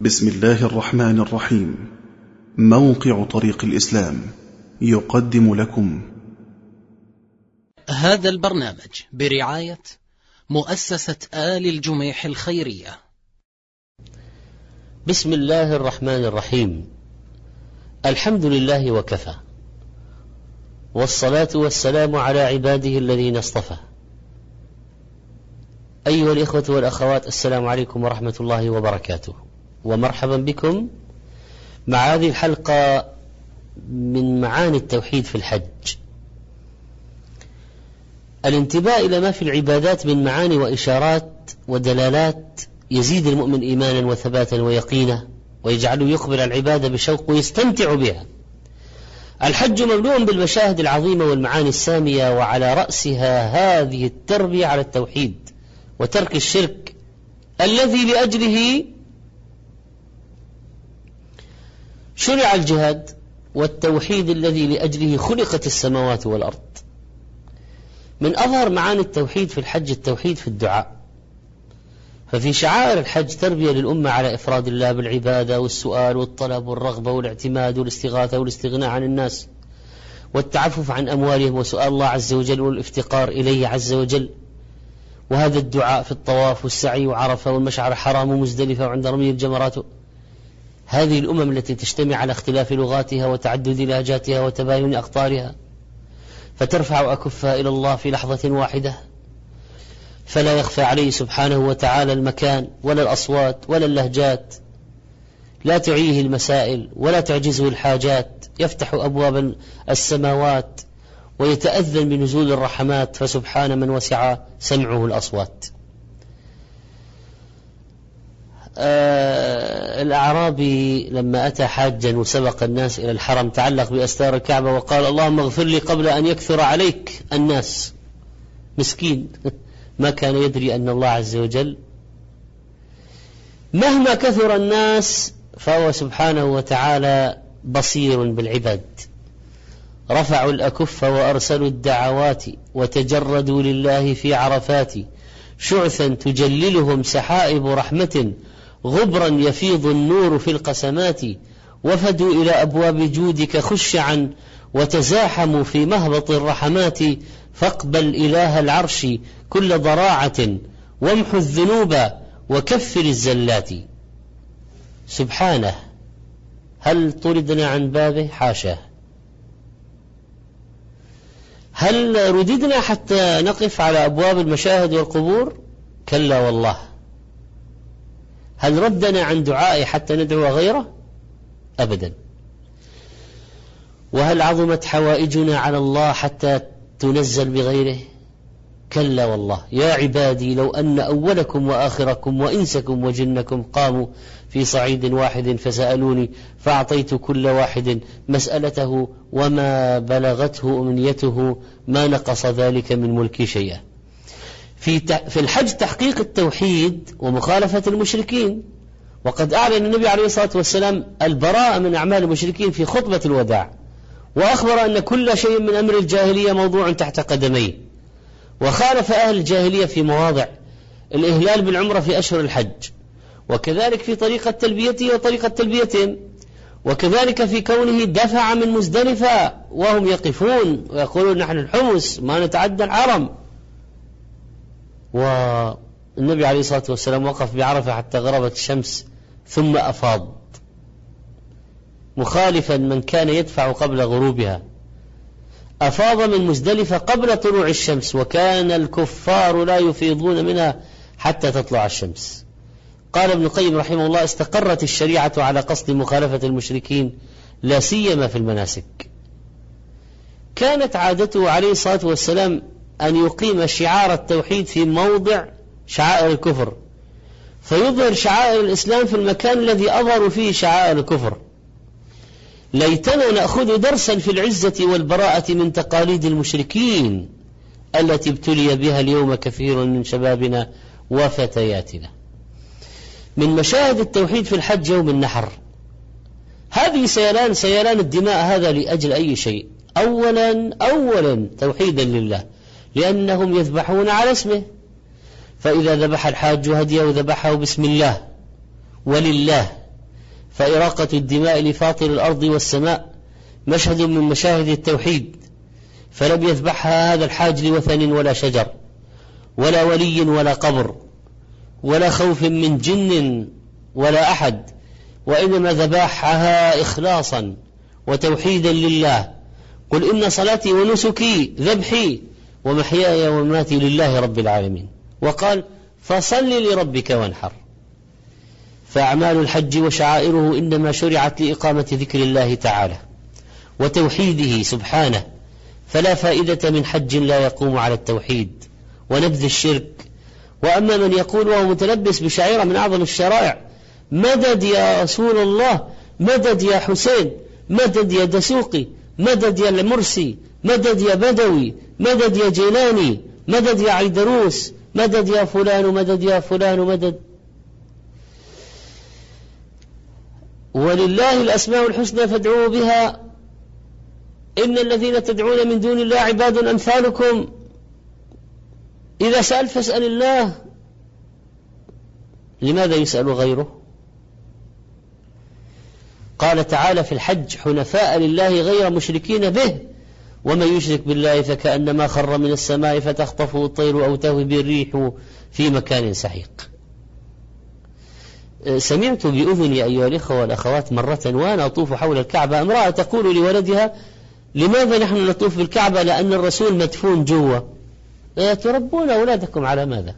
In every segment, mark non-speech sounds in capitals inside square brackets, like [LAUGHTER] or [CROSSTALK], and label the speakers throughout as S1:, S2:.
S1: بسم الله الرحمن الرحيم. موقع طريق الإسلام يقدم لكم.
S2: هذا البرنامج برعاية مؤسسة آل الجميح الخيرية.
S3: بسم الله الرحمن الرحيم. الحمد لله وكفى. والصلاة والسلام على عباده الذين اصطفى. أيها الإخوة والأخوات السلام عليكم ورحمة الله وبركاته. ومرحبا بكم. مع هذه الحلقة من معاني التوحيد في الحج. الانتباه إلى ما في العبادات من معاني وإشارات ودلالات يزيد المؤمن إيمانا وثباتا ويقينا ويجعله يقبل العبادة بشوق ويستمتع بها. الحج مملوء بالمشاهد العظيمة والمعاني السامية وعلى رأسها هذه التربية على التوحيد وترك الشرك الذي لأجله شرع الجهاد والتوحيد الذي لأجله خلقت السماوات والأرض. من أظهر معاني التوحيد في الحج التوحيد في الدعاء. ففي شعائر الحج تربية للأمة على إفراد الله بالعبادة والسؤال والطلب والرغبة والاعتماد والاستغاثة والاستغناء عن الناس والتعفف عن أموالهم وسؤال الله عز وجل والافتقار إليه عز وجل. وهذا الدعاء في الطواف والسعي وعرفة والمشعر الحرام ومزدلفة وعند رمي الجمرات هذه الأمم التي تجتمع على اختلاف لغاتها وتعدد لهجاتها وتباين أقطارها فترفع أكفها إلى الله في لحظة واحدة. فلا يخفى عليه سبحانه وتعالى المكان ولا الأصوات ولا اللهجات. لا تعيه المسائل ولا تعجزه الحاجات. يفتح أبواب السماوات ويتأذن بنزول الرحمات فسبحان من وسع سمعه الأصوات. الأعرابي لما أتى حاجا وسبق الناس إلى الحرم تعلق بأستار الكعبة وقال اللهم اغفر لي قبل أن يكثر عليك الناس. مسكين. [LAUGHS] ما كان يدري أن الله عز وجل مهما كثر الناس فهو سبحانه وتعالى بصير بالعباد. رفعوا الأكف وأرسلوا الدعوات وتجردوا لله في عرفات. شعثا تجللهم سحائب رحمة غبرا يفيض النور في القسمات وفدوا إلى أبواب جودك خشعا وتزاحموا في مهبط الرحمات فاقبل إله العرش كل ضراعة وامحو الذنوب وكفر الزلات. سبحانه هل طردنا عن بابه؟ حاشاه هل رددنا حتى نقف على أبواب المشاهد والقبور؟ كلا والله. هل ردنا عن دعائه حتى ندعو غيره؟ أبدا. وهل عظمت حوائجنا على الله حتى تنزل بغيره؟ كلا والله. يا عبادي لو أن أولكم وآخركم وإنسكم وجنكم قاموا في صعيد واحد فسألوني فأعطيت كل واحد مسألته وما بلغته أمنيته ما نقص ذلك من ملكي شيئا. في في الحج تحقيق التوحيد ومخالفة المشركين. وقد أعلن النبي عليه الصلاة والسلام البراءة من أعمال المشركين في خطبة الوداع وأخبر أن كل شيء من أمر الجاهلية موضوع تحت قدميه. وخالف أهل الجاهلية في مواضع الإهلال بالعمرة في أشهر الحج وكذلك في طريقة تلبيته وطريقة تلبيتهم وكذلك في كونه دفع من مزدلفة وهم يقفون ويقولون نحن الحمس ما نتعدى الحرم والنبي عليه الصلاة والسلام وقف بعرفة حتى غربت الشمس ثم أفاض. مخالفا من كان يدفع قبل غروبها. أفاض من مزدلفة قبل طلوع الشمس وكان الكفار لا يفيضون منها حتى تطلع الشمس. قال ابن القيم رحمه الله استقرت الشريعة على قصد مخالفة المشركين لا سيما في المناسك. كانت عادته عليه الصلاة والسلام أن يقيم شعار التوحيد في موضع شعائر الكفر. فيظهر شعائر الإسلام في المكان الذي أظهروا فيه شعائر الكفر. ليتنا نأخذ درسا في العزة والبراءة من تقاليد المشركين التي ابتلي بها اليوم كثير من شبابنا وفتياتنا. من مشاهد التوحيد في الحج يوم النحر. هذه سيلان سيلان الدماء هذا لأجل أي شيء؟ أولا أولا توحيدا لله. لأنهم يذبحون على اسمه. فإذا ذبح الحاج هديه ذبحه بسم الله ولله. فإراقة الدماء لفاطر الأرض والسماء مشهد من مشاهد التوحيد. فلم يذبحها هذا الحاج لوثن ولا شجر ولا ولي ولا قبر ولا خوف من جن ولا أحد وإنما ذبحها إخلاصا وتوحيدا لله. قل إن صلاتي ونسكي ذبحي. ومحياي ومماتي لله رب العالمين. وقال فصل لربك وانحر. فأعمال الحج وشعائره إنما شرعت لإقامة ذكر الله تعالى وتوحيده سبحانه. فلا فائدة من حج لا يقوم على التوحيد ونبذ الشرك. وأما من يقول وهو متلبس بشعيرة من أعظم الشرائع مدد يا رسول الله مدد يا حسين مدد يا دسوقي مدد يا المرسي مدد يا بدوي مدد يا جيلاني مدد يا عيدروس مدد يا فلان مدد يا فلان مدد. ولله الأسماء الحسنى فادعوه بها. إن الذين تدعون من دون الله عباد أمثالكم. إذا سألت فاسأل الله. لماذا يسأل غيره؟ قال تعالى في الحج حنفاء لله غير مشركين به. ومن يشرك بالله فكأنما خر من السماء فتخطفه الطير أو تهوي به الريح في مكان سحيق. سمعت بأذني أيها الإخوة والأخوات مرة وأنا أطوف حول الكعبة. امرأة تقول لولدها لماذا نحن نطوف بالكعبة لأن الرسول مدفون جوا؟ تربون أولادكم على ماذا؟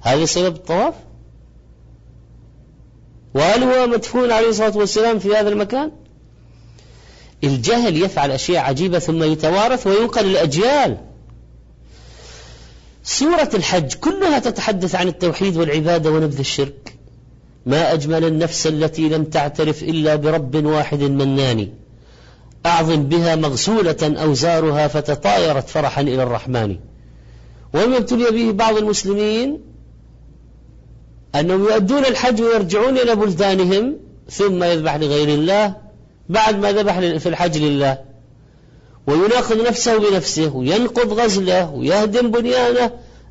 S3: هذا سبب الطواف؟ وهل هو مدفون عليه الصلاة والسلام في هذا المكان؟ الجهل يفعل أشياء عجيبة ثم يتوارث وينقل الأجيال. سورة الحج كلها تتحدث عن التوحيد والعبادة ونبذ الشرك. ما أجمل النفس التي لم تعترف إلا برب واحد مناني أعظم بها مغسولة أوزارها فتطايرت فرحا إلى الرحمن. ومما ابتلي به بعض المسلمين أنهم يؤدون الحج ويرجعون إلى بلدانهم ثم يذبح لغير الله. بعد ما ذبح في الحج لله. ويناقض نفسه بنفسه وينقض غزله ويهدم بنيانه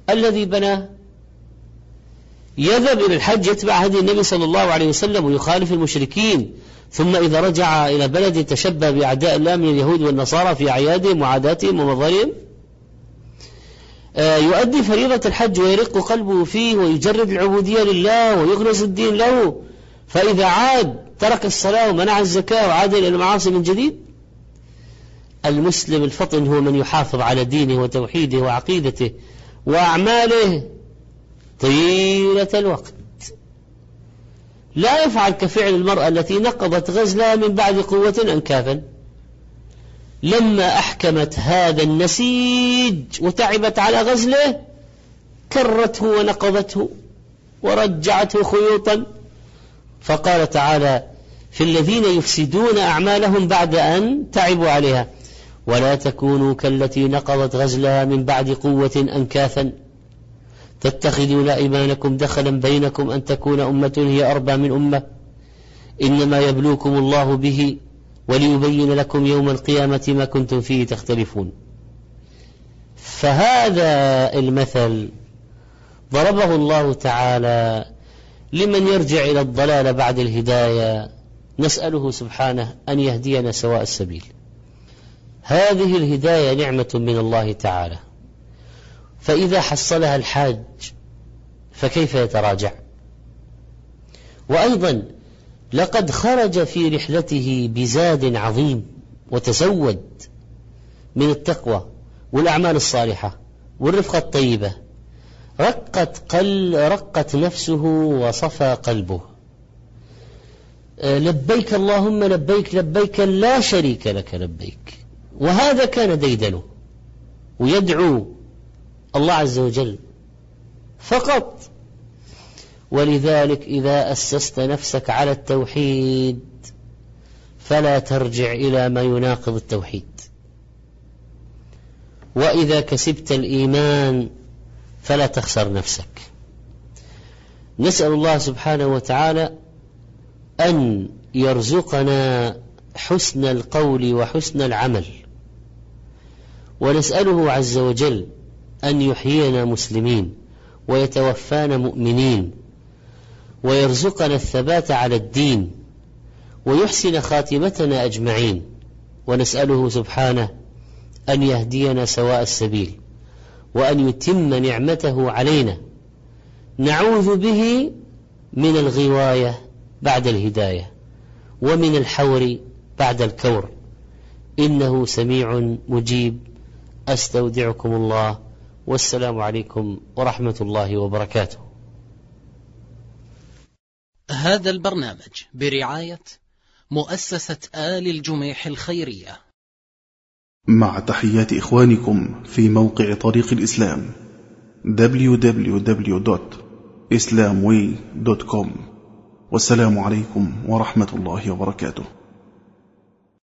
S3: الذي بناه. يذهب إلى الحج يتبع هدي النبي صلى الله عليه وسلم ويخالف المشركين. ثم إذا رجع إلى بلد تشبه بأعداء الله من اليهود والنصارى في أعيادهم وعاداتهم ومظاهرهم آه، يؤدي فريضة الحج ويرق قلبه فيه ويجرد العبودية لله ويغرس الدين له. فإذا عاد ترك الصلاة ومنع الزكاة وعاد إلى المعاصي من جديد؟ المسلم الفطن هو من يحافظ على دينه وتوحيده وعقيدته وأعماله طيلة الوقت. لا يفعل كفعل المرأة التي نقضت غزلها من بعد قوة أنكافا. لما أحكمت هذا النسيج وتعبت على غزله كرته ونقضته ورجعته خيوطا. فقال تعالى في الذين يفسدون أعمالهم بعد أن تعبوا عليها ولا تكونوا كالتي نقضت غزلها من بعد قوة أنكاثا تتخذون أيمانكم دخلا بينكم أن تكون أمة هي أربى من أمة إنما يبلوكم الله به وليبين لكم يوم القيامة ما كنتم فيه تختلفون فهذا المثل ضربه الله تعالى لمن يرجع إلى الضلال بعد الهداية نسأله سبحانه أن يهدينا سواء السبيل. هذه الهداية نعمة من الله تعالى. فإذا حصلها الحاج فكيف يتراجع؟ وأيضا لقد خرج في رحلته بزاد عظيم وتزود من التقوى والأعمال الصالحة والرفقة الطيبة رقت قل رقت نفسه وصفى قلبه. لبيك اللهم لبيك لبيك لا شريك لك لبيك. وهذا كان ديدنه. ويدعو الله عز وجل فقط. ولذلك إذا أسست نفسك على التوحيد فلا ترجع إلى ما يناقض التوحيد. وإذا كسبت الإيمان فلا تخسر نفسك. نسأل الله سبحانه وتعالى أن يرزقنا حسن القول وحسن العمل. ونسأله عز وجل أن يحيينا مسلمين ويتوفانا مؤمنين ويرزقنا الثبات على الدين ويحسن خاتمتنا أجمعين. ونسأله سبحانه أن يهدينا سواء السبيل. وأن يتم نعمته علينا. نعوذ به من الغواية بعد الهداية ومن الحور بعد الكور. إنه سميع مجيب. أستودعكم الله. والسلام عليكم ورحمة الله وبركاته.
S2: هذا البرنامج برعاية مؤسسة آل الجميح الخيرية.
S1: مع تحيات إخوانكم في موقع طريق الإسلام www.islamway.com والسلام عليكم ورحمة الله وبركاته.